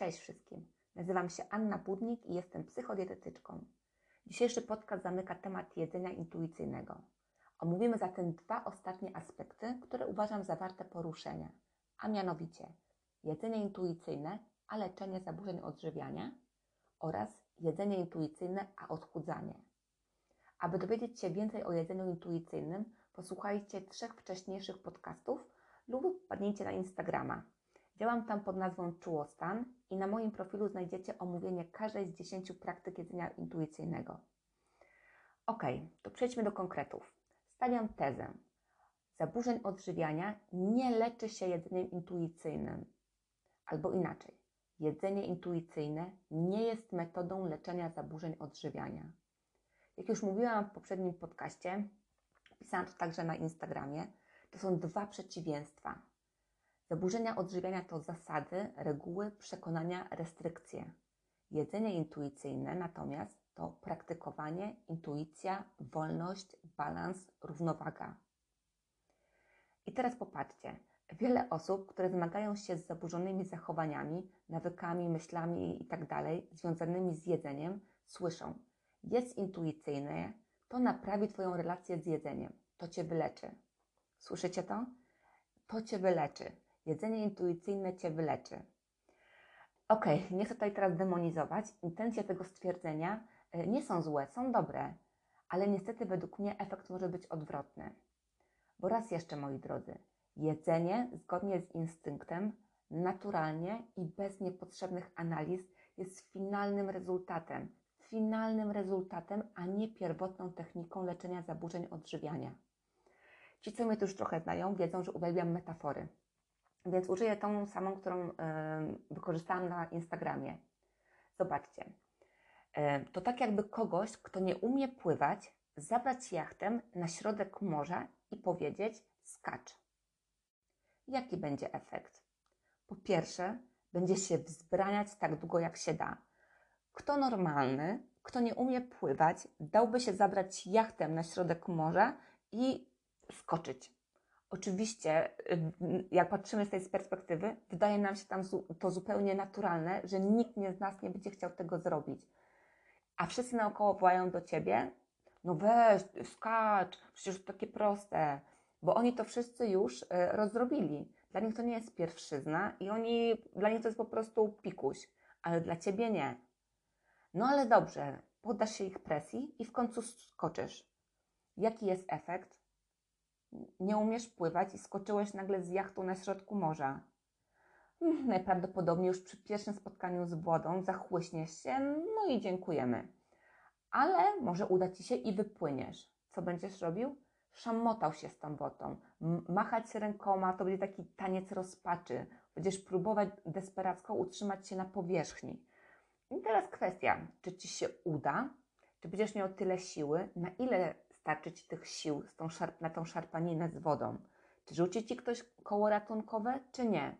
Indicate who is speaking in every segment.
Speaker 1: Cześć wszystkim. Nazywam się Anna Budnik i jestem psychodietetyczką. Dzisiejszy podcast zamyka temat jedzenia intuicyjnego. Omówimy zatem dwa ostatnie aspekty, które uważam za warte poruszenia, a mianowicie jedzenie intuicyjne, a leczenie zaburzeń odżywiania oraz jedzenie intuicyjne, a odchudzanie. Aby dowiedzieć się więcej o jedzeniu intuicyjnym, posłuchajcie trzech wcześniejszych podcastów lub wpadnijcie na Instagrama. Działam tam pod nazwą Czułostan i na moim profilu znajdziecie omówienie każdej z 10 praktyk jedzenia intuicyjnego. Ok, to przejdźmy do konkretów. Stawiam tezę. Zaburzeń odżywiania nie leczy się jedzeniem intuicyjnym. Albo inaczej. Jedzenie intuicyjne nie jest metodą leczenia zaburzeń odżywiania. Jak już mówiłam w poprzednim podcaście, pisałam to także na Instagramie, to są dwa przeciwieństwa. Zaburzenia odżywiania to zasady, reguły, przekonania, restrykcje. Jedzenie intuicyjne natomiast to praktykowanie, intuicja, wolność, balans, równowaga. I teraz popatrzcie. Wiele osób, które zmagają się z zaburzonymi zachowaniami, nawykami, myślami itd., związanymi z jedzeniem, słyszą: Jest intuicyjne, to naprawi Twoją relację z jedzeniem, to Cię wyleczy. Słyszycie to? To Cię wyleczy. Jedzenie intuicyjne Cię wyleczy. Ok, nie chcę tutaj teraz demonizować. Intencje tego stwierdzenia nie są złe, są dobre, ale niestety według mnie efekt może być odwrotny. Bo raz jeszcze, moi drodzy, jedzenie zgodnie z instynktem, naturalnie i bez niepotrzebnych analiz jest finalnym rezultatem, finalnym rezultatem, a nie pierwotną techniką leczenia zaburzeń odżywiania. Ci, co mnie tu już trochę znają, wiedzą, że uwielbiam metafory. Więc użyję tą samą, którą wykorzystałam na Instagramie. Zobaczcie. To tak jakby kogoś, kto nie umie pływać, zabrać jachtem na środek morza i powiedzieć skacz. Jaki będzie efekt? Po pierwsze, będzie się wzbraniać tak długo jak się da. Kto normalny, kto nie umie pływać, dałby się zabrać jachtem na środek morza i skoczyć. Oczywiście, jak patrzymy z tej perspektywy, wydaje nam się tam to zupełnie naturalne, że nikt z nas nie będzie chciał tego zrobić. A wszyscy naokoło wołają do ciebie: No weź, skacz, przecież to takie proste. Bo oni to wszyscy już rozrobili. Dla nich to nie jest pierwszyzna i oni, dla nich to jest po prostu pikuś, ale dla ciebie nie. No ale dobrze, poddasz się ich presji i w końcu skoczysz. Jaki jest efekt? Nie umiesz pływać i skoczyłeś nagle z jachtu na środku morza. Hmm, najprawdopodobniej już przy pierwszym spotkaniu z wodą zachłyśniesz się, no i dziękujemy. Ale może uda Ci się i wypłyniesz. Co będziesz robił? Szamotał się z tą wodą, machać rękoma, to będzie taki taniec rozpaczy. Będziesz próbować desperacko utrzymać się na powierzchni. I teraz kwestia, czy Ci się uda, czy będziesz miał tyle siły, na ile starczy Ci tych sił tą szarp, na tą szarpaninę z wodą? Czy rzuci Ci ktoś koło ratunkowe, czy nie?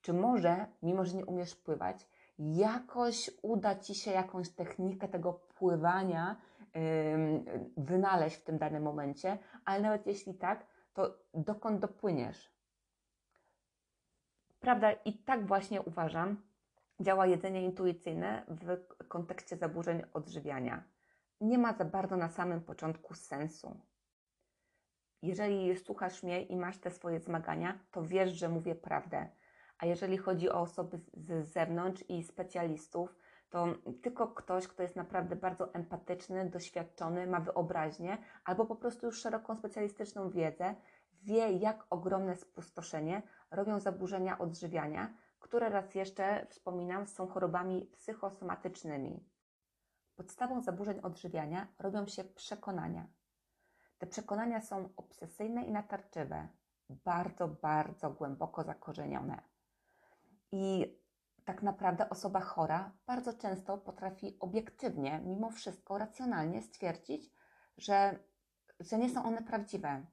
Speaker 1: Czy może, mimo że nie umiesz pływać, jakoś uda Ci się jakąś technikę tego pływania yy, wynaleźć w tym danym momencie, ale nawet jeśli tak, to dokąd dopłyniesz? Prawda, i tak właśnie uważam, działa jedzenie intuicyjne w kontekście zaburzeń odżywiania nie ma za bardzo na samym początku sensu. Jeżeli słuchasz mnie i masz te swoje zmagania, to wiesz, że mówię prawdę. A jeżeli chodzi o osoby z zewnątrz i specjalistów, to tylko ktoś, kto jest naprawdę bardzo empatyczny, doświadczony, ma wyobraźnię albo po prostu już szeroką specjalistyczną wiedzę, wie, jak ogromne spustoszenie robią zaburzenia odżywiania, które raz jeszcze wspominam, są chorobami psychosomatycznymi. Podstawą zaburzeń odżywiania robią się przekonania. Te przekonania są obsesyjne i natarczywe, bardzo, bardzo głęboko zakorzenione. I tak naprawdę osoba chora bardzo często potrafi obiektywnie, mimo wszystko racjonalnie stwierdzić, że, że nie są one prawdziwe,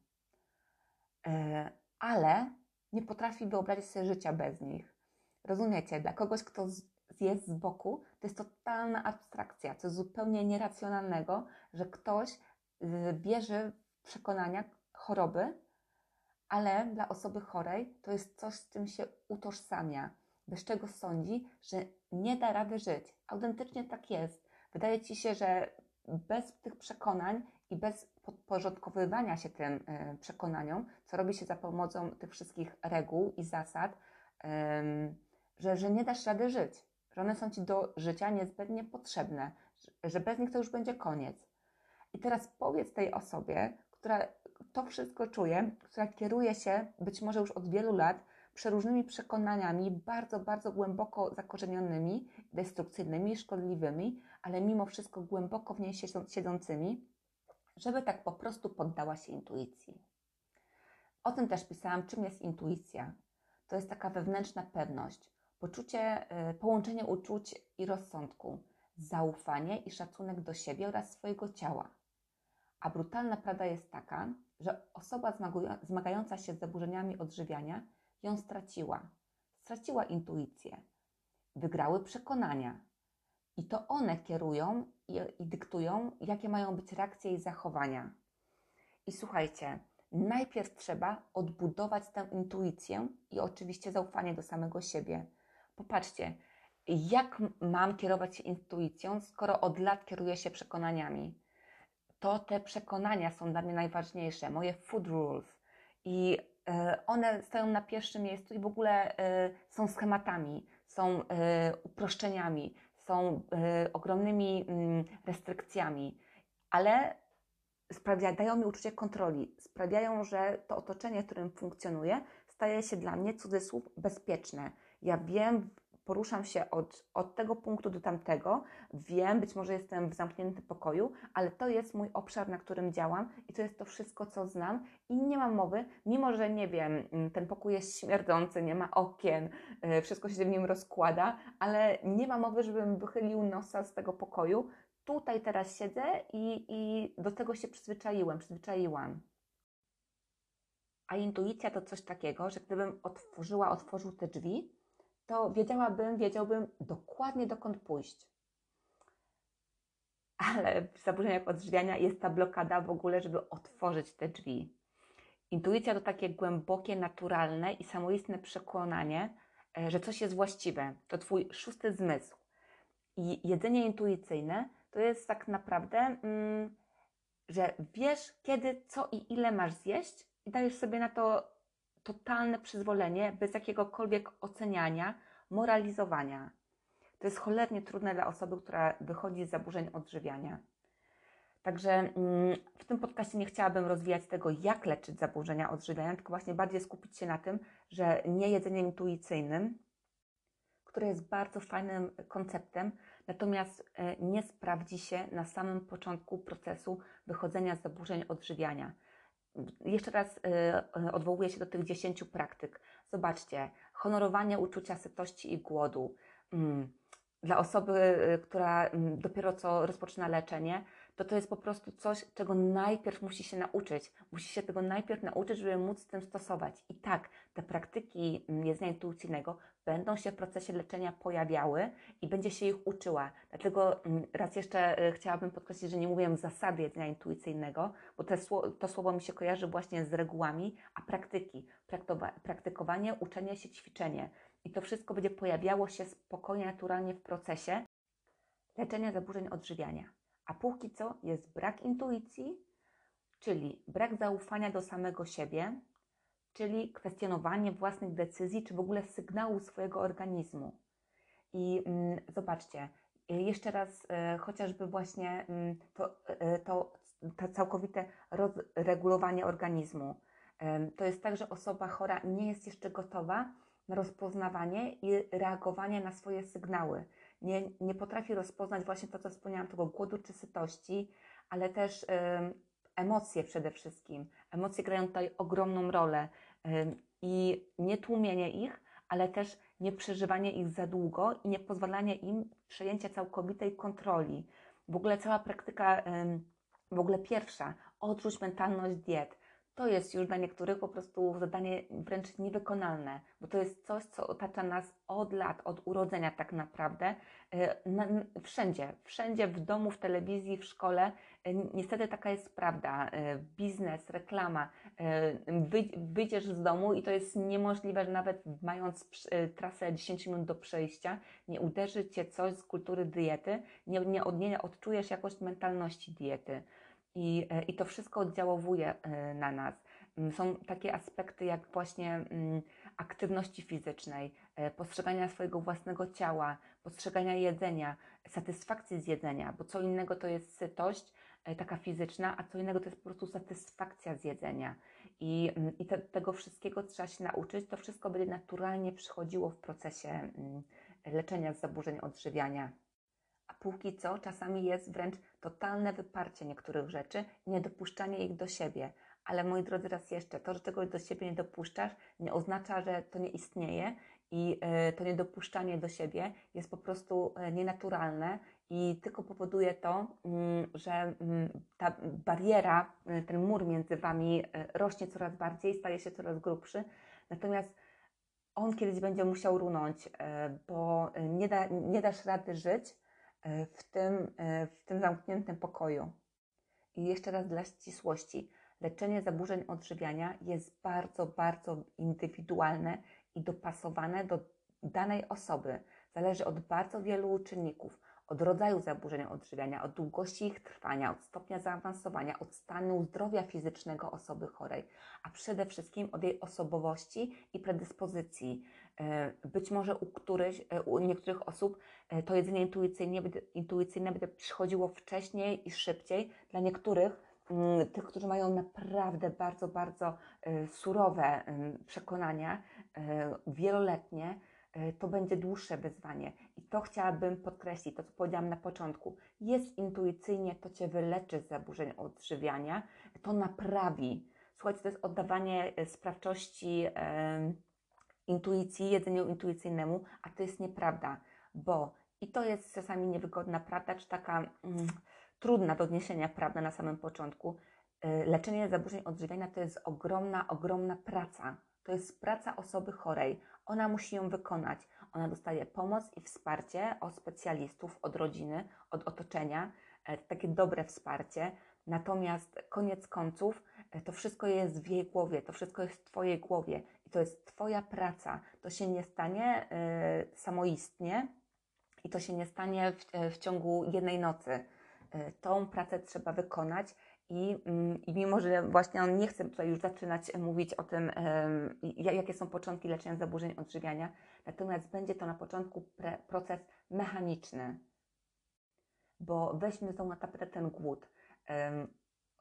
Speaker 1: e, ale nie potrafi wyobrazić sobie życia bez nich. Rozumiecie? Dla kogoś, kto jest z boku, to jest totalna abstrakcja, coś zupełnie nieracjonalnego, że ktoś y, bierze przekonania choroby, ale dla osoby chorej to jest coś, z czym się utożsamia, bez czego sądzi, że nie da rady żyć. Autentycznie tak jest. Wydaje ci się, że bez tych przekonań i bez podporządkowywania się tym y, przekonaniom, co robi się za pomocą tych wszystkich reguł i zasad, że, że nie dasz rady żyć, że one są ci do życia niezbędnie potrzebne, że bez nich to już będzie koniec. I teraz powiedz tej osobie, która to wszystko czuje, która kieruje się być może już od wielu lat przeróżnymi przekonaniami, bardzo, bardzo głęboko zakorzenionymi, destrukcyjnymi, szkodliwymi, ale mimo wszystko głęboko w niej siedzącymi, żeby tak po prostu poddała się intuicji. O tym też pisałam, czym jest intuicja. To jest taka wewnętrzna pewność, poczucie, y, połączenie uczuć i rozsądku, zaufanie i szacunek do siebie oraz swojego ciała. A brutalna prawda jest taka, że osoba zmagająca się z zaburzeniami odżywiania ją straciła. Straciła intuicję. Wygrały przekonania. I to one kierują i, i dyktują, jakie mają być reakcje i zachowania. I słuchajcie, najpierw trzeba odbudować tę intuicję i oczywiście zaufanie do samego siebie. Popatrzcie, jak mam kierować się intuicją, skoro od lat kieruję się przekonaniami? To te przekonania są dla mnie najważniejsze, moje food rules. I E, one stoją na pierwszym miejscu i w ogóle e, są schematami, są e, uproszczeniami, są ogromnymi mm, restrykcjami, ale dają mi uczucie kontroli, sprawiają, że to otoczenie, w którym funkcjonuję, staje się dla mnie, cudzysłów, bezpieczne. Ja wiem, poruszam się od, od tego punktu do tamtego, wiem, być może jestem w zamkniętym pokoju, ale to jest mój obszar, na którym działam i to jest to wszystko, co znam i nie mam mowy, mimo że nie wiem, mm, ten pokój jest śmierdzący, nie ma okien, y, wszystko się w nim rozkłada, ale nie ma mowy, żebym wychylił nosa z tego pokoju. Tutaj teraz siedzę i, i do tego się przyzwyczaiłem, przyzwyczaiłam. A intuicja to coś takiego, że gdybym otworzyła, otworzył te drzwi, to wiedziałabym, wiedziałbym dokładnie dokąd pójść. Ale w zaburzeniach odżywiania jest ta blokada w ogóle, żeby otworzyć te drzwi. Intuicja to takie głębokie, naturalne i samoistne przekonanie, e, że coś jest właściwe. To Twój szósty zmysł. I jedzenie intuicyjne to jest tak naprawdę, mm, że wiesz, kiedy, co i ile masz zjeść, i dajesz sobie na to totalne przyzwolenie, bez jakiegokolwiek oceniania, moralizowania. To jest cholernie trudne dla osoby, która wychodzi z zaburzeń odżywiania. Także mm, w tym podcaście nie chciałabym rozwijać tego, jak leczyć zaburzenia odżywiania, tylko właśnie bardziej skupić się na tym, że nie jedzeniem intuicyjnym, które jest bardzo fajnym konceptem, natomiast e, nie sprawdzi się na samym początku procesu wychodzenia z zaburzeń odżywiania. Jeszcze raz y, odwołuję się do tych dziesięciu praktyk. Zobaczcie, honorowanie uczucia sytości i głodu. Mm. Dla osoby, y, która mm, dopiero co rozpoczyna leczenie, to to jest po prostu coś, czego najpierw musi się nauczyć. Musi się tego najpierw nauczyć, żeby móc z tym stosować. I tak, te praktyki mm, jedzenia intuicyjnego będą się w procesie leczenia pojawiały i będzie się ich uczyła. Dlatego mm, raz jeszcze y, chciałabym podkreślić, że nie mówię zasady jedzenia intuicyjnego, bo to, to słowo mi się kojarzy właśnie z regułami, a praktyki, praktykowanie, uczenie się, ćwiczenie. I to wszystko będzie pojawiało się spokojnie, naturalnie w procesie leczenia zaburzeń odżywiania. A póki co jest brak intuicji, czyli brak zaufania do samego siebie, czyli kwestionowanie własnych decyzji, czy w ogóle sygnału swojego organizmu. I mm, zobaczcie, y, jeszcze raz, y, chociażby właśnie mm, to, y, to, to całkowite rozregulowanie organizmu. Y, to jest tak, że osoba chora nie jest jeszcze gotowa na rozpoznawanie i reagowanie na swoje sygnały nie, nie potrafi rozpoznać właśnie to, co wspomniałam, tego głodu czy sytości, ale też y, emocje przede wszystkim. Emocje grają tutaj ogromną rolę i nie tłumienie ich, ale też nie przeżywanie ich za długo i nie pozwalanie im przejęcia całkowitej kontroli. W ogóle cała praktyka, w ogóle pierwsza, odrzuć mentalność diet. To jest już dla niektórych po prostu zadanie wręcz niewykonalne, bo to jest coś, co otacza nas od lat, od urodzenia tak naprawdę, e, na, wszędzie, wszędzie w domu, w telewizji, w szkole. E, niestety taka jest prawda. E, biznes, reklama, wyjdziesz z domu i to jest niemożliwe, że nawet mając trasę 10 minut do przejścia, nie uderzy Cię coś z kultury diety, nie, nie, nie odczujesz jakość mentalności diety. I, e, I to wszystko oddziałowuje e, na nas. Mm, są takie aspekty jak właśnie mm, aktywności fizycznej, e, postrzegania swojego własnego ciała, postrzegania jedzenia, satysfakcji z jedzenia, bo co innego to jest sytość taka fizyczna, a co innego to jest po prostu satysfakcja z jedzenia. I, mm, i te, tego wszystkiego trzeba się nauczyć. To wszystko będzie naturalnie przychodziło w procesie leczenia z zaburzeń odżywiania a póki co czasami jest wręcz totalne wyparcie niektórych rzeczy niedopuszczanie ich do siebie. Ale moi drodzy, raz jeszcze, to, że czegoś do siebie nie dopuszczasz, nie oznacza, że to nie istnieje i y, to niedopuszczanie do siebie jest po prostu y, nienaturalne i tylko powoduje to, y, że ta bariera, y, ten mur między wami rośnie coraz bardziej, staje się coraz grubszy. Natomiast on kiedyś będzie musiał runąć, bo nie, da, nie dasz rady żyć w tym, e, w tym zamkniętym pokoju. I jeszcze raz dla ścisłości, leczenie zaburzeń odżywiania jest bardzo, bardzo indywidualne i dopasowane do danej osoby. Zależy od bardzo wielu czynników od rodzaju zaburzeń odżywiania, od długości ich trwania, od stopnia zaawansowania, od stanu zdrowia fizycznego osoby chorej, a przede wszystkim od jej osobowości i predyspozycji. E, być może u, któryś, e, u niektórych osób e, to jedzenie intuicyjne, intuicyjne będzie przychodziło wcześniej i szybciej. Dla niektórych, mm, tych, którzy mają naprawdę bardzo, bardzo surowe przekonania, wieloletnie, to będzie dłuższe wyzwanie. I to chciałabym podkreślić, to co powiedziałam na początku. Jest intuicyjnie, to Cię wyleczy z zaburzeń odżywiania, to naprawi. Słuchajcie, to jest oddawanie sprawczości intuicji, jedzeniu intuicyjnemu, a to jest nieprawda, bo i to jest czasami niewygodna prawda, czy taka mm, trudna do odniesienia prawda na samym początku. Y, leczenie zaburzeń odżywiania to jest ogromna, ogromna praca. To jest praca osoby chorej. Ona musi ją wykonać. Ona dostaje pomoc i wsparcie od specjalistów, od rodziny, od otoczenia, e, takie dobre wsparcie. Natomiast koniec końców e, to wszystko jest w jej głowie, to wszystko jest w Twojej głowie to jest Twoja praca. To się nie stanie y, samoistnie i to się nie stanie w, w ciągu jednej nocy. Y, tą pracę trzeba wykonać i, mm, I mimo, że właśnie on nie chce tutaj już zaczynać mówić o tym, jakie są początki leczenia zaburzeń odżywiania, natomiast będzie to na początku proces mechaniczny, bo weźmy znowu na tapetę ten głód.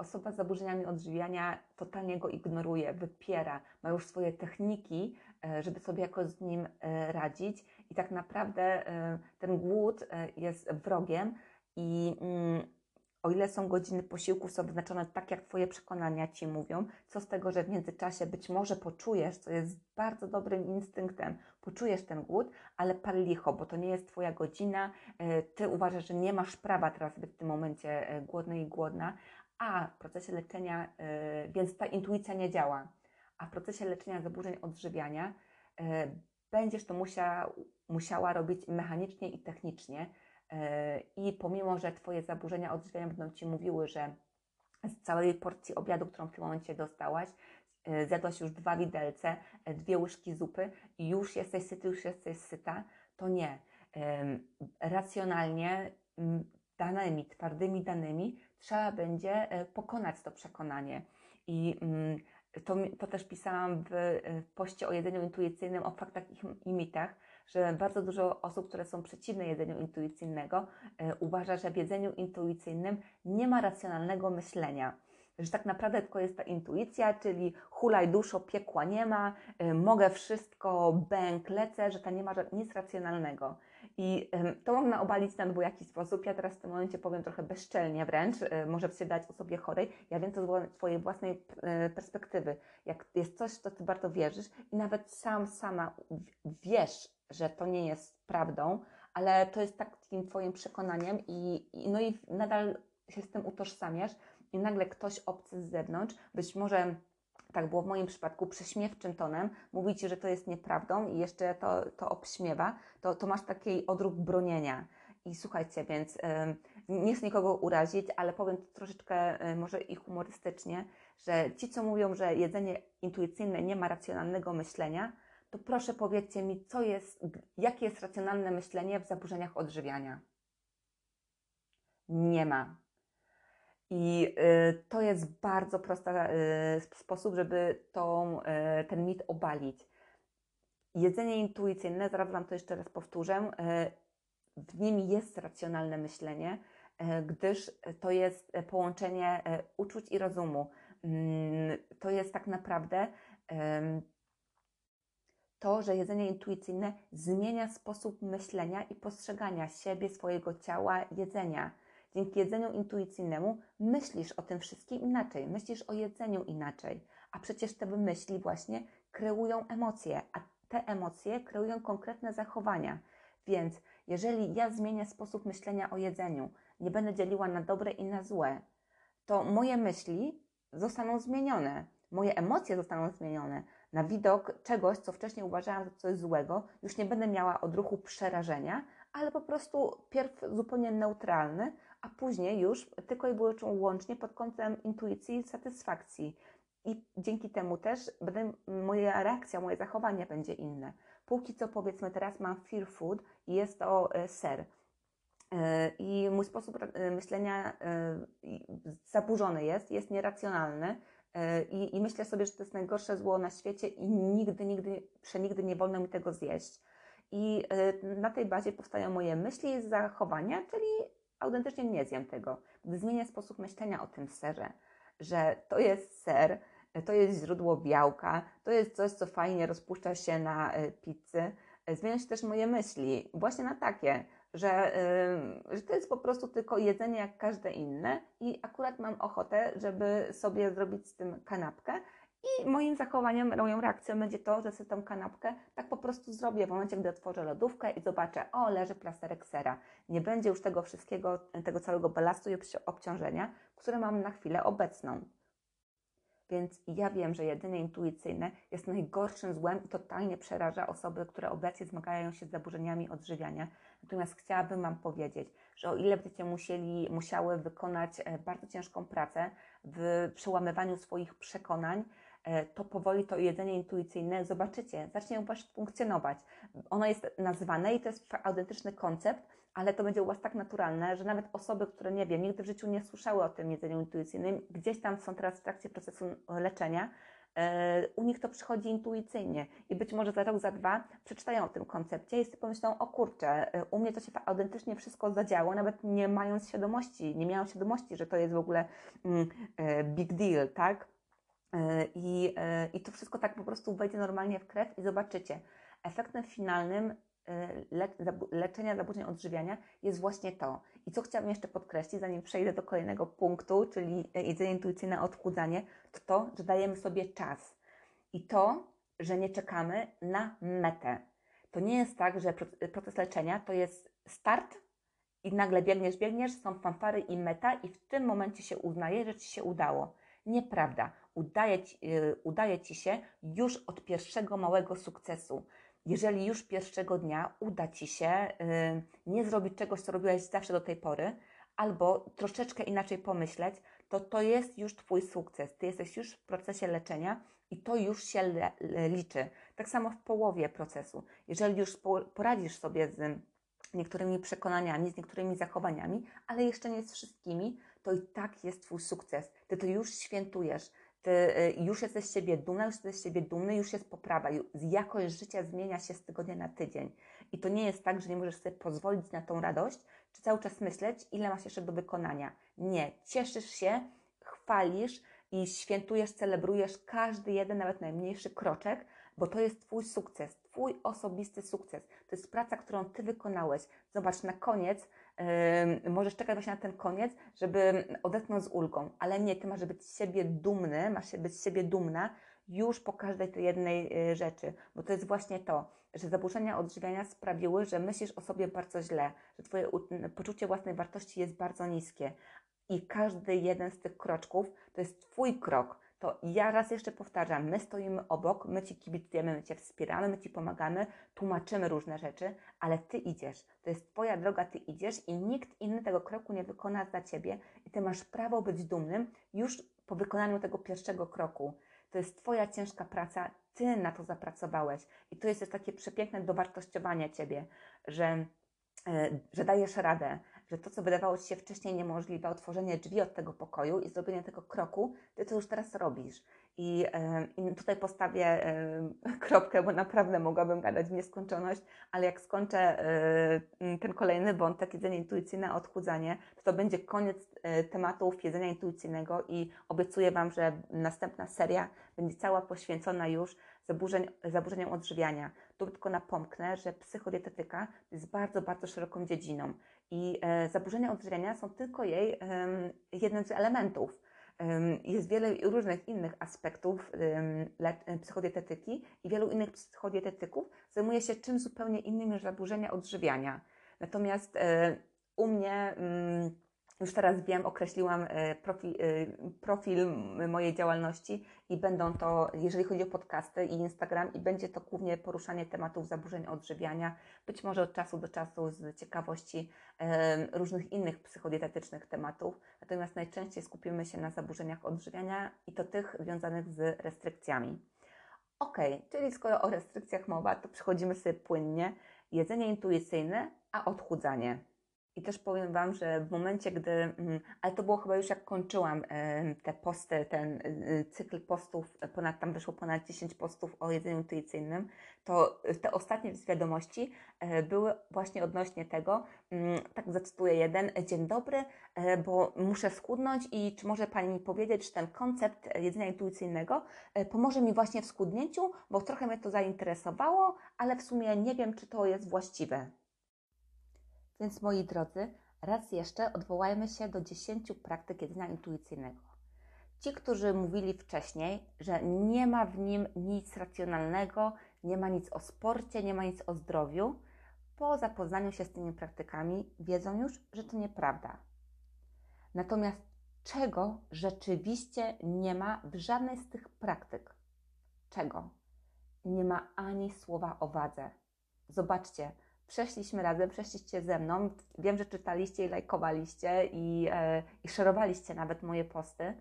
Speaker 1: Osoba z zaburzeniami odżywiania totalnie go ignoruje, wypiera, ma już swoje techniki, e, żeby sobie jakoś z nim e, radzić, i tak naprawdę e, ten głód jest wrogiem. I mm, o ile są godziny posiłków są wyznaczone tak, jak Twoje przekonania Ci mówią, co z tego, że w międzyczasie być może poczujesz, co jest bardzo dobrym instynktem, poczujesz ten głód, ale pal licho, bo to nie jest Twoja godzina, Ty uważasz, że nie masz prawa teraz być w tym momencie głodny i głodna, a w procesie leczenia, e, więc ta intuicja nie działa, a w procesie leczenia zaburzeń odżywiania będziesz to musiała, robić mechanicznie i technicznie, i pomimo, że Twoje zaburzenia odżywiania będą Ci mówiły, że z całej porcji obiadu, którą w tym momencie dostałaś, zjadłaś już dwa widelce, dwie łyżki zupy i już jesteś syty, już jesteś syta, to nie. Racjonalnie, danymi, twardymi danymi trzeba będzie e, pokonać to przekonanie. I to, to też pisałam w, w poście o jedzeniu intuicyjnym, o faktach i mitach, że bardzo dużo osób, które są przeciwne jedzeniu intuicyjnego, e, uważa, że w jedzeniu intuicyjnym nie ma racjonalnego myślenia. Że tak naprawdę tylko jest ta intuicja, czyli hulaj duszo, piekła nie ma, e, mogę wszystko, bęk, lecę, że ta nie ma nic racjonalnego. I to można obalić na dwojaki sposób. Ja teraz w tym momencie powiem trochę bezczelnie wręcz, e, może się dać osobie chorej. Ja wiem to z Twojej własnej perspektywy. Jak jest coś, w co Ty bardzo wierzysz i nawet sam, sama wiesz, że to nie jest prawdą, ale to jest takim Twoim przekonaniem i, i, no i nadal się z tym utożsamiasz i nagle ktoś obcy z zewnątrz, być może tak było w moim przypadku, prześmiewczym tonem, mówi Ci, że to jest nieprawdą i jeszcze to, to obśmiewa, to, to masz taki odruch bronienia. I słuchajcie, więc nie chcę nikogo urazić, ale powiem to troszeczkę może i humorystycznie, że ci, co mówią, że jedzenie intuicyjne nie ma racjonalnego myślenia, to proszę powiedzcie mi, co jest, jakie jest racjonalne myślenie w zaburzeniach odżywiania. Nie ma. I y, to jest bardzo prosty y, sposób, żeby tą, y, ten mit obalić. Jedzenie intuicyjne, zaraz Wam to jeszcze raz powtórzę, w nim jest racjonalne myślenie, gdyż to jest połączenie uczuć i rozumu. Mm, to jest tak naprawdę to, że jedzenie intuicyjne zmienia sposób myślenia i postrzegania siebie, swojego ciała, jedzenia. Dzięki jedzeniu intuicyjnemu myślisz o tym wszystkim inaczej, myślisz o jedzeniu inaczej, a przecież te myśli właśnie kreują emocje, a te emocje kreują konkretne zachowania. Więc jeżeli ja zmienię sposób myślenia o jedzeniu, nie będę dzieliła na dobre i na złe, to moje myśli zostaną zmienione, moje emocje zostaną zmienione. Na widok czegoś, co wcześniej uważałam za coś złego, już nie będę miała odruchu przerażenia, ale po prostu pierw zupełnie neutralny, a później już tylko i wyłącznie pod kątem intuicji i satysfakcji. I dzięki temu też będę, moja reakcja, moje zachowanie będzie inne. Póki co powiedzmy teraz mam fear food i jest to e, ser. E, I mój sposób e, myślenia zaburzony jest, jest nieracjonalny. I, I myślę sobie, że to jest najgorsze zło na świecie i nigdy, nigdy, przenigdy nie wolno mi tego zjeść. I na tej bazie powstają moje myśli i zachowania, czyli autentycznie nie zjem tego. Gdy zmienię sposób myślenia o tym serze, że to jest ser, to jest źródło białka, to jest coś, co fajnie rozpuszcza się na e, pizzy, zmienią się też moje myśli właśnie na takie, że, że to jest po prostu tylko jedzenie jak każde inne i akurat mam ochotę, żeby sobie zrobić z tym kanapkę i moim zachowaniem, moją reakcją będzie to, że sobie tą kanapkę tak po prostu zrobię w momencie, gdy otworzę lodówkę i zobaczę, o, leży plasterek sera. Nie będzie już tego wszystkiego, tego całego balastu i obciążenia, które mam na chwilę obecną. Więc ja wiem, że jedynie intuicyjne jest najgorszym złem i totalnie przeraża osoby, które obecnie zmagają się z zaburzeniami odżywiania. Natomiast chciałabym Wam powiedzieć, że o ile będziecie musieli, musiały wykonać e, bardzo ciężką pracę w przełamywaniu swoich przekonań, to powoli to jedzenie intuicyjne zobaczycie, zacznie u Was funkcjonować. Ono jest nazwane i to jest autentyczny koncept, ale to będzie u Was tak naturalne, że nawet osoby, które nie wiem, nigdy w życiu nie słyszały o tym jedzeniu intuicyjnym, gdzieś tam są teraz w trakcie procesu leczenia, e, u nich to przychodzi intuicyjnie i być może za rok, za dwa przeczytają o tym koncepcie i sobie pomyślą, o kurczę, e, u mnie to się autentycznie wszystko zadziało, nawet nie mając świadomości, nie miałam świadomości, że to jest w ogóle mm, big deal, tak? E, I, e, I to wszystko tak po prostu wejdzie normalnie w krew i zobaczycie. Efektem finalnym e, le, leczenia zaburzeń odżywiania jest właśnie to. I co chciałabym jeszcze podkreślić, zanim przejdę do kolejnego punktu, czyli jedzenie intuicyjne odchudzanie, to to, że dajemy sobie czas. I to, że nie czekamy na metę. To nie jest tak, że proces leczenia to jest start i nagle biegniesz, biegniesz, są fanfary i meta i w tym momencie się uznaje, że Ci się udało. Nieprawda udaje ci, y, udaje ci się już od pierwszego małego sukcesu. Jeżeli już pierwszego dnia uda ci się y, nie zrobić czegoś, co robiłeś zawsze do tej pory, albo troszeczkę inaczej pomyśleć, to to jest już Twój sukces. Ty jesteś już w procesie leczenia i to już się le, le, liczy. Tak samo w połowie procesu. Jeżeli już poradzisz sobie z niektórymi przekonaniami, z niektórymi zachowaniami, ale jeszcze nie z wszystkimi, to i tak jest Twój sukces. Ty to już świętujesz. Ty y, już jesteś z siebie dumna, już jesteś z siebie dumny, już jest poprawa. Jakość życia zmienia się z tygodnia na tydzień. I to nie jest tak, że nie możesz sobie pozwolić na tą radość, czy cały czas myśleć, ile masz jeszcze do wykonania. Nie. Cieszysz się, chwalisz i świętujesz, celebrujesz każdy jeden, nawet najmniejszy kroczek, bo to jest Twój sukces, Twój osobisty sukces. To jest praca, którą Ty wykonałeś. Zobacz, na koniec możesz czekać właśnie na ten koniec, żeby odetchnąć z ulgą, ale nie, Ty masz być z siebie dumny, masz być z siebie dumna już po każdej tej jednej yy, rzeczy, bo to jest właśnie to, że zaburzenia odżywiania sprawiły, że myślisz o sobie bardzo źle, że Twoje poczucie własnej wartości jest bardzo niskie. I każdy jeden z tych kroczków to jest Twój krok to ja raz jeszcze powtarzam, my stoimy obok, my Ci kibicujemy, my Cię wspieramy, my Ci pomagamy, tłumaczymy różne rzeczy, ale Ty idziesz. To jest Twoja droga, Ty idziesz i nikt inny tego kroku nie wykona za Ciebie i Ty masz prawo być dumnym już po wykonaniu tego pierwszego kroku. To jest Twoja ciężka praca, Ty na to zapracowałeś. I to jest też takie przepiękne dowartościowanie Ciebie, że, e, że dajesz radę, że to, co wydawało Ci się wcześniej niemożliwe, otworzenie drzwi od tego pokoju i zrobienie tego kroku, Ty to już teraz robisz. I, e, I, tutaj postawię e, kropkę, bo naprawdę mogłabym gadać w nieskończoność, ale jak skończę e, ten kolejny wątek, jedzenie intuicyjne, odchudzanie, to to będzie koniec tematów jedzenia intuicyjnego i obiecuję Wam, że następna seria będzie cała poświęcona już zaburzeń, zaburzeniom odżywiania. Tu tylko napomknę, że psychodietetyka jest bardzo, bardzo szeroką dziedziną i zaburzenia odżywiania są tylko jej jednym z elementów jest wiele różnych innych aspektów psychodietetyki i wielu innych psychodietetyków zajmuje się czymś zupełnie innym niż zaburzenia odżywiania. Natomiast e, u mnie mm, już teraz wiem, określiłam e, profil, e, profil mojej działalności i będą to, jeżeli chodzi o podcasty i Instagram, i będzie to głównie poruszanie tematów zaburzeń odżywiania, być może od czasu do czasu z ciekawości różnych innych psychodietetycznych tematów. Natomiast najczęściej skupimy się na zaburzeniach odżywiania i to tych związanych z restrykcjami. Ok, czyli skoro o restrykcjach mowa, to przechodzimy sobie płynnie. Jedzenie intuicyjne, a odchudzanie. I też powiem Wam, że w momencie, gdy, mm, ale to było chyba już jak kończyłam te posty, ten y, cykl postów, ponad, tam wyszło ponad 10 postów o jedzeniu intuicyjnym, to te ostatnie wiadomości e, były właśnie odnośnie tego, mm, tak zacytuję jeden, dzień dobry, e, bo muszę schudnąć i czy może Pani mi powiedzieć, czy ten koncept jedzenia intuicyjnego e, pomoże mi właśnie w schudnięciu, bo trochę mnie to zainteresowało, ale w sumie nie wiem, czy to jest właściwe. Więc moi drodzy, raz jeszcze odwołajmy się do 10 praktyk jedzenia intuicyjnego. Ci, którzy mówili wcześniej, że nie ma w nim nic racjonalnego, nie ma nic o sporcie, nie ma nic o zdrowiu, po zapoznaniu się z tymi praktykami wiedzą już, że to nieprawda. Natomiast czego rzeczywiście nie ma w żadnej z tych praktyk? Czego? Nie ma ani słowa o wadze. Zobaczcie, przeszliśmy razem, przeszliście ze mną. Wiem, że czytaliście i lajkowaliście i, e, i szerowaliście nawet moje posty,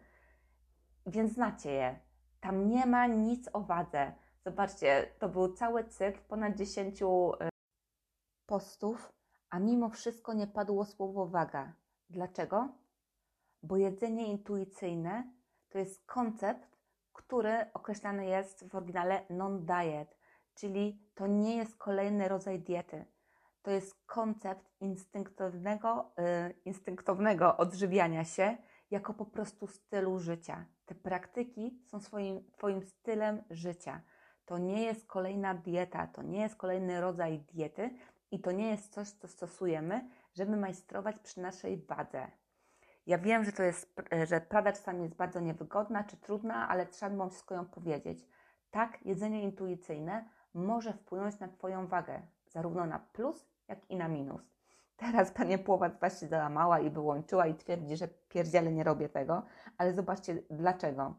Speaker 1: więc znacie je. Tam nie ma nic o wadze. Zobaczcie, to był cały cykl, ponad 10 e, postów, a mimo wszystko nie padło słowo waga. Dlaczego? Bo jedzenie intuicyjne to jest koncept, który określany jest w oryginale non-diet, czyli to nie jest kolejny rodzaj diety to jest koncept instynktownego, yy, instynktownego odżywiania się jako po prostu stylu życia. Te praktyki są swoim, Twoim stylem życia. To nie jest kolejna dieta, to nie jest kolejny rodzaj diety i to nie jest coś, co stosujemy, żeby majstrować przy naszej wadze. Ja wiem, że to jest, że prawda czasami jest bardzo niewygodna czy trudna, ale trzeba mimo wszystko ją powiedzieć. Tak, jedzenie intuicyjne może wpłynąć na Twoją wagę, zarówno na plus, jak i na minus. Teraz Pani Płowa Was się załamała i wyłączyła i twierdzi, że pierdziele nie robię tego, ale zobaczcie dlaczego.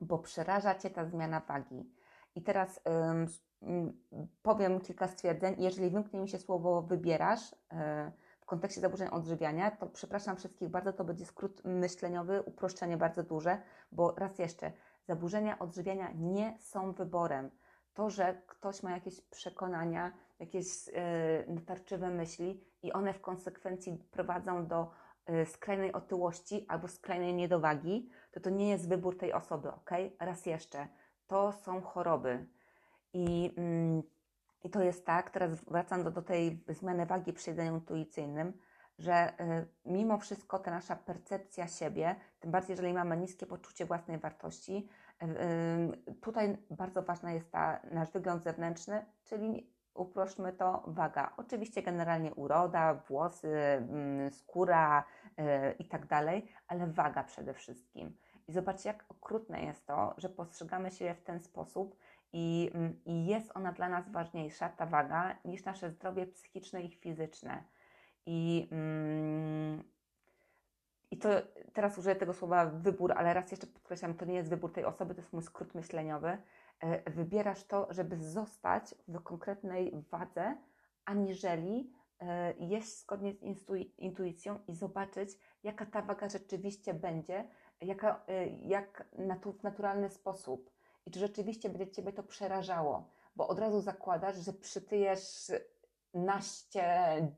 Speaker 1: Bo przeraża Cię ta zmiana wagi. I teraz ym, powiem kilka stwierdzeń. Jeżeli wymknie mi się słowo wybierasz yy, w kontekście zaburzeń odżywiania, to przepraszam wszystkich bardzo, to będzie skrót myśleniowy, uproszczenie bardzo duże, bo raz jeszcze, zaburzenia odżywiania nie są wyborem. To, że ktoś ma jakieś przekonania, jakieś natarczywe myśli i one w konsekwencji prowadzą do e, skrajnej otyłości albo skrajnej niedowagi, to to nie jest wybór tej osoby, ok? Raz jeszcze, to są choroby. I, mm, i to jest tak, teraz wracam do, do tej zmiany wagi przy jedzeniu intuicyjnym, że y, mimo wszystko ta nasza percepcja siebie, tym bardziej jeżeli mamy niskie poczucie własnej wartości, y, y, tutaj bardzo ważna jest ta nasz wygląd zewnętrzny, czyli uproszmy to, waga. Oczywiście generalnie uroda, włosy, mm, skóra yy, i tak dalej, ale waga przede wszystkim. I zobaczcie, jak okrutne jest to, że postrzegamy się w ten sposób i, mm, i jest ona dla nas ważniejsza, ta waga, niż nasze zdrowie psychiczne i fizyczne. I, mm, i to teraz użyję tego słowa wybór, ale raz jeszcze podkreślam, to nie jest wybór tej osoby, to jest mój skrót myśleniowy. E, wybierasz to, żeby zostać w konkretnej wadze, aniżeli e, jeść zgodnie z intuicją i zobaczyć, jaka ta waga rzeczywiście będzie, jaka, e, jak w naturalny sposób. I czy rzeczywiście będzie Ciebie to przerażało, bo od razu zakładasz, że przytyjesz naście,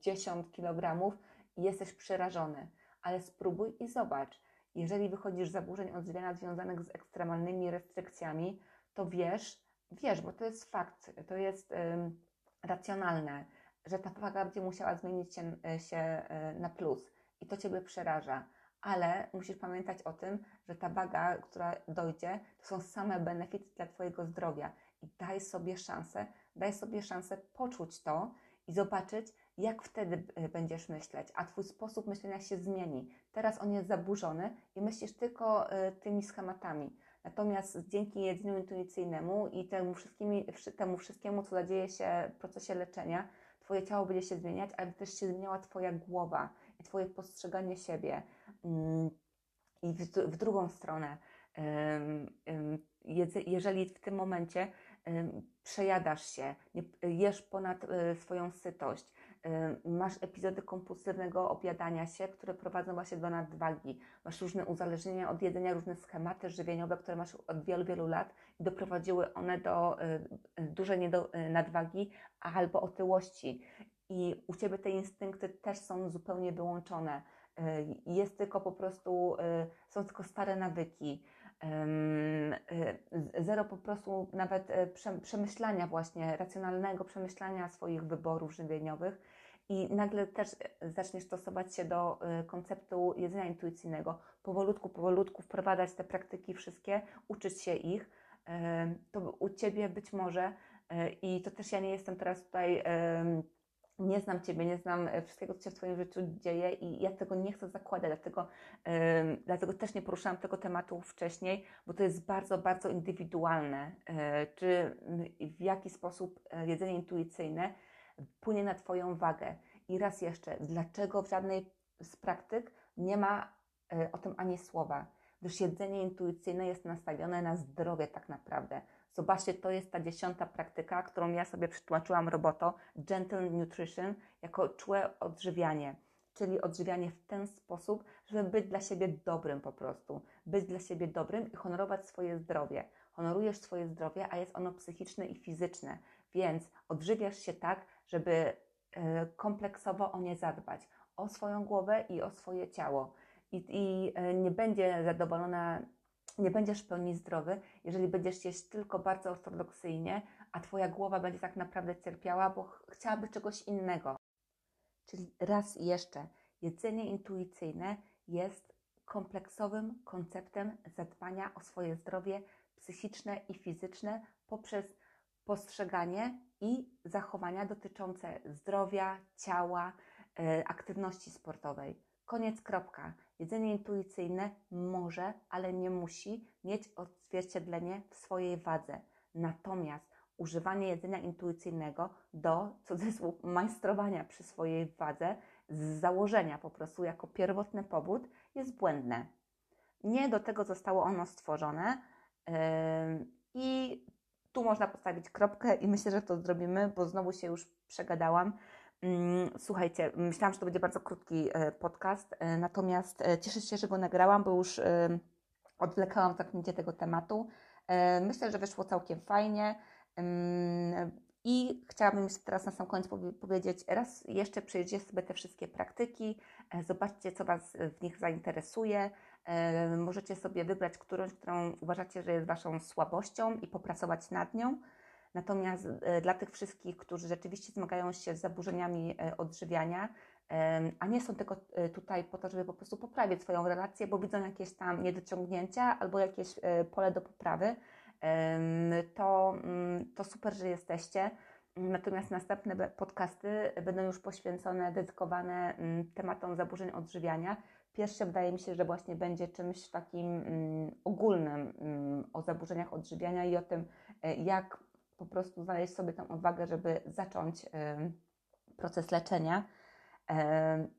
Speaker 1: dziesiąt kilogramów i jesteś przerażony ale spróbuj i zobacz. Jeżeli wychodzisz z zaburzeń odżywiania związanych z ekstremalnymi restrykcjami, to wiesz, wiesz, bo to jest fakt, to jest ym, racjonalne, że ta waga będzie musiała zmienić się, się na plus i to Ciebie przeraża. Ale musisz pamiętać o tym, że ta waga, która dojdzie, to są same benefity dla Twojego zdrowia. I daj sobie szansę, daj sobie szansę poczuć to i zobaczyć, jak wtedy e, będziesz myśleć, a Twój sposób myślenia się zmieni. Teraz on jest zaburzony i myślisz tylko e, tymi schematami. Natomiast dzięki jedzeniu intuicyjnemu i temu, temu wszystkiemu, co dzieje się w procesie leczenia, Twoje ciało będzie się zmieniać, ale też się zmieniała Twoja głowa i Twoje postrzeganie siebie. Mm, I w, drugą stronę, jeżeli w tym momencie przejadasz się, jesz ponad e, swoją sytość, masz epizody kompulsywnego objadania się, które prowadzą właśnie do nadwagi. Masz różne uzależnienia od jedzenia, różne schematy żywieniowe, które masz od wielu, wielu lat i doprowadziły one do y, dużej y, nadwagi albo otyłości. I u Ciebie te instynkty też są zupełnie wyłączone. Y, jest tylko po prostu, są tylko stare nawyki zero po prostu nawet przemyślania właśnie, racjonalnego przemyślania swoich wyborów żywieniowych i nagle też zaczniesz stosować się do y, konceptu jedzenia intuicyjnego, powolutku, powolutku wprowadzać te praktyki wszystkie, uczyć się ich, to u Ciebie być może, y, i to też ja nie jestem teraz tutaj, nie znam Ciebie, nie znam e, wszystkiego, co się w Twoim życiu dzieje i ja tego nie chcę zakładać, dlatego, dlatego też nie poruszałam tego tematu wcześniej, bo to jest bardzo, bardzo indywidualne, e, czy w jaki sposób e, jedzenie intuicyjne wpłynie na Twoją wagę. I raz jeszcze, dlaczego w żadnej z praktyk nie ma e, o tym ani słowa? Gdyż jedzenie intuicyjne jest nastawione na zdrowie tak naprawdę. Zobaczcie, to jest ta dziesiąta praktyka, którą ja sobie przytłaczyłam roboto, Gentle Nutrition, jako czułe odżywianie. Czyli odżywianie w ten sposób, żeby być dla siebie dobrym po prostu. Być dla siebie dobrym i honorować swoje zdrowie. Honorujesz swoje zdrowie, a jest ono psychiczne i fizyczne. Więc odżywiasz się tak, żeby e, kompleksowo o nie zadbać, o swoją głowę i o swoje ciało. I, i e, nie będzie zadowolona, nie będziesz w pełni zdrowy, jeżeli będziesz jeść tylko bardzo ortodoksyjnie, a Twoja głowa będzie tak naprawdę cierpiała, bo chciałaby czegoś innego. Czyli raz jeszcze, jedzenie intuicyjne jest kompleksowym konceptem zadbania o swoje zdrowie psychiczne i fizyczne poprzez postrzeganie i zachowania dotyczące zdrowia, ciała, e, aktywności sportowej. Koniec, kropka. Jedzenie intuicyjne może, ale nie musi mieć odzwierciedlenie w swojej wadze. Natomiast używanie jedzenia intuicyjnego do cudzysłów majstrowania przy swojej wadze z założenia po prostu jako pierwotny powód jest błędne. Nie do tego zostało ono stworzone yy, i tu można postawić kropkę i myślę, że to zrobimy, bo znowu się już przegadałam. Mm, słuchajcie, myślałam, że to będzie bardzo krótki e, podcast, e, natomiast e, cieszę się, że go nagrałam, bo już odwlekałam całkowicie tego tematu. Myślę, że wyszło całkiem fajnie. I chciałabym jeszcze teraz na sam koniec powiedzieć, raz jeszcze przejdziecie sobie te wszystkie praktyki, zobaczcie, co Was w nich zainteresuje. Możecie sobie wybrać którąś, którą uważacie, że jest Waszą słabością i popracować nad nią. Natomiast e, dla tych wszystkich, którzy rzeczywiście zmagają się z zaburzeniami e, odżywiania, a nie są tylko e, tutaj po to, żeby po prostu poprawić swoją relację, bo widzą jakieś tam niedociągnięcia albo jakieś pole do poprawy, to, mm, to super, że jesteście. Natomiast następne podcasty będą już poświęcone, dedykowane mm, tematom zaburzeń odżywiania. Pierwsze wydaje mi się, że właśnie będzie czymś takim mm, ogólnym o zaburzeniach odżywiania i o tym, jak po prostu znaleźć sobie tę odwagę, żeby zacząć proces leczenia.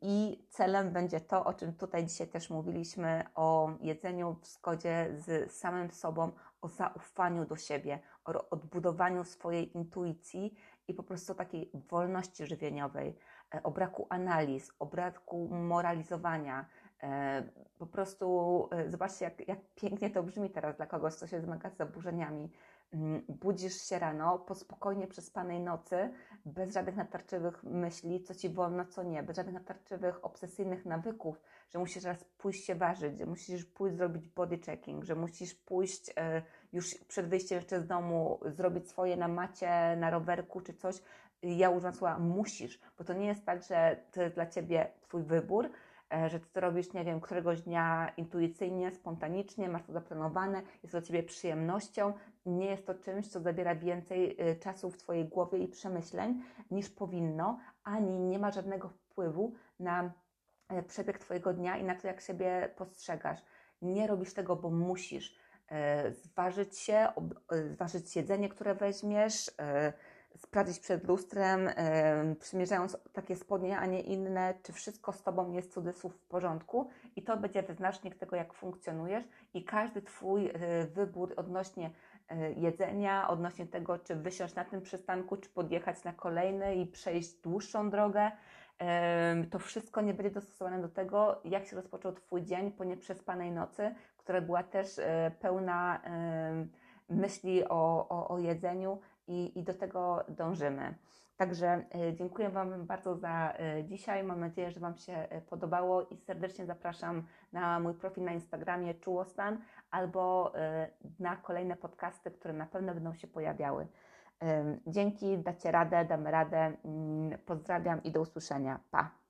Speaker 1: I celem będzie to, o czym tutaj dzisiaj też mówiliśmy, o jedzeniu w zgodzie z samym sobą, o zaufaniu do siebie, o odbudowaniu swojej intuicji i po prostu takiej wolności żywieniowej, e, o braku analiz, o braku moralizowania. E, po prostu e, zobaczcie, jak, jak pięknie to brzmi teraz dla kogoś, kto się zmaga z zaburzeniami. Mm, budzisz się rano po spokojnie przespanej nocy, bez żadnych natarczywych myśli, co ci wolno, co nie, bez żadnych natarczywych, obsesyjnych nawyków, że musisz raz pójść się ważyć, że musisz pójść zrobić body checking, że musisz pójść już przed wyjściem jeszcze z domu zrobić swoje na macie, na rowerku czy coś, ja używam słowa musisz, bo to nie jest tak, że to jest dla Ciebie Twój wybór, e, że Ty to robisz, nie wiem, któregoś dnia intuicyjnie, spontanicznie, masz to zaplanowane, jest to dla Ciebie przyjemnością, nie jest to czymś, co zabiera więcej e, czasu w Twojej głowie i przemyśleń niż powinno, ani nie ma żadnego wpływu na e, przebieg Twojego dnia i na to, jak siebie postrzegasz. Nie robisz tego, bo musisz. E, zważyć się, e, zważyć jedzenie, które weźmiesz, e, sprawdzić przed lustrem, przymierzając takie spodnie, a nie inne, czy wszystko z Tobą jest cudzysłów w porządku? I to będzie wyznacznik tego, jak funkcjonujesz. I każdy Twój wybór odnośnie jedzenia, odnośnie tego, czy wysiąść na tym przystanku, czy podjechać na kolejny i przejść dłuższą drogę, to wszystko nie będzie dostosowane do tego, jak się rozpoczął Twój dzień po nieprzespanej nocy, która była też e, pełna myśli o, o, o jedzeniu i, i do tego dążymy. Także e, dziękuję Wam bardzo za e, dzisiaj. Mam nadzieję, że Wam się podobało i serdecznie zapraszam na mój profil na Instagramie Czułostan albo na kolejne podcasty, które na pewno będą się pojawiały. Dzięki, dacie radę, damy radę. Mm, pozdrawiam i do usłyszenia. Pa!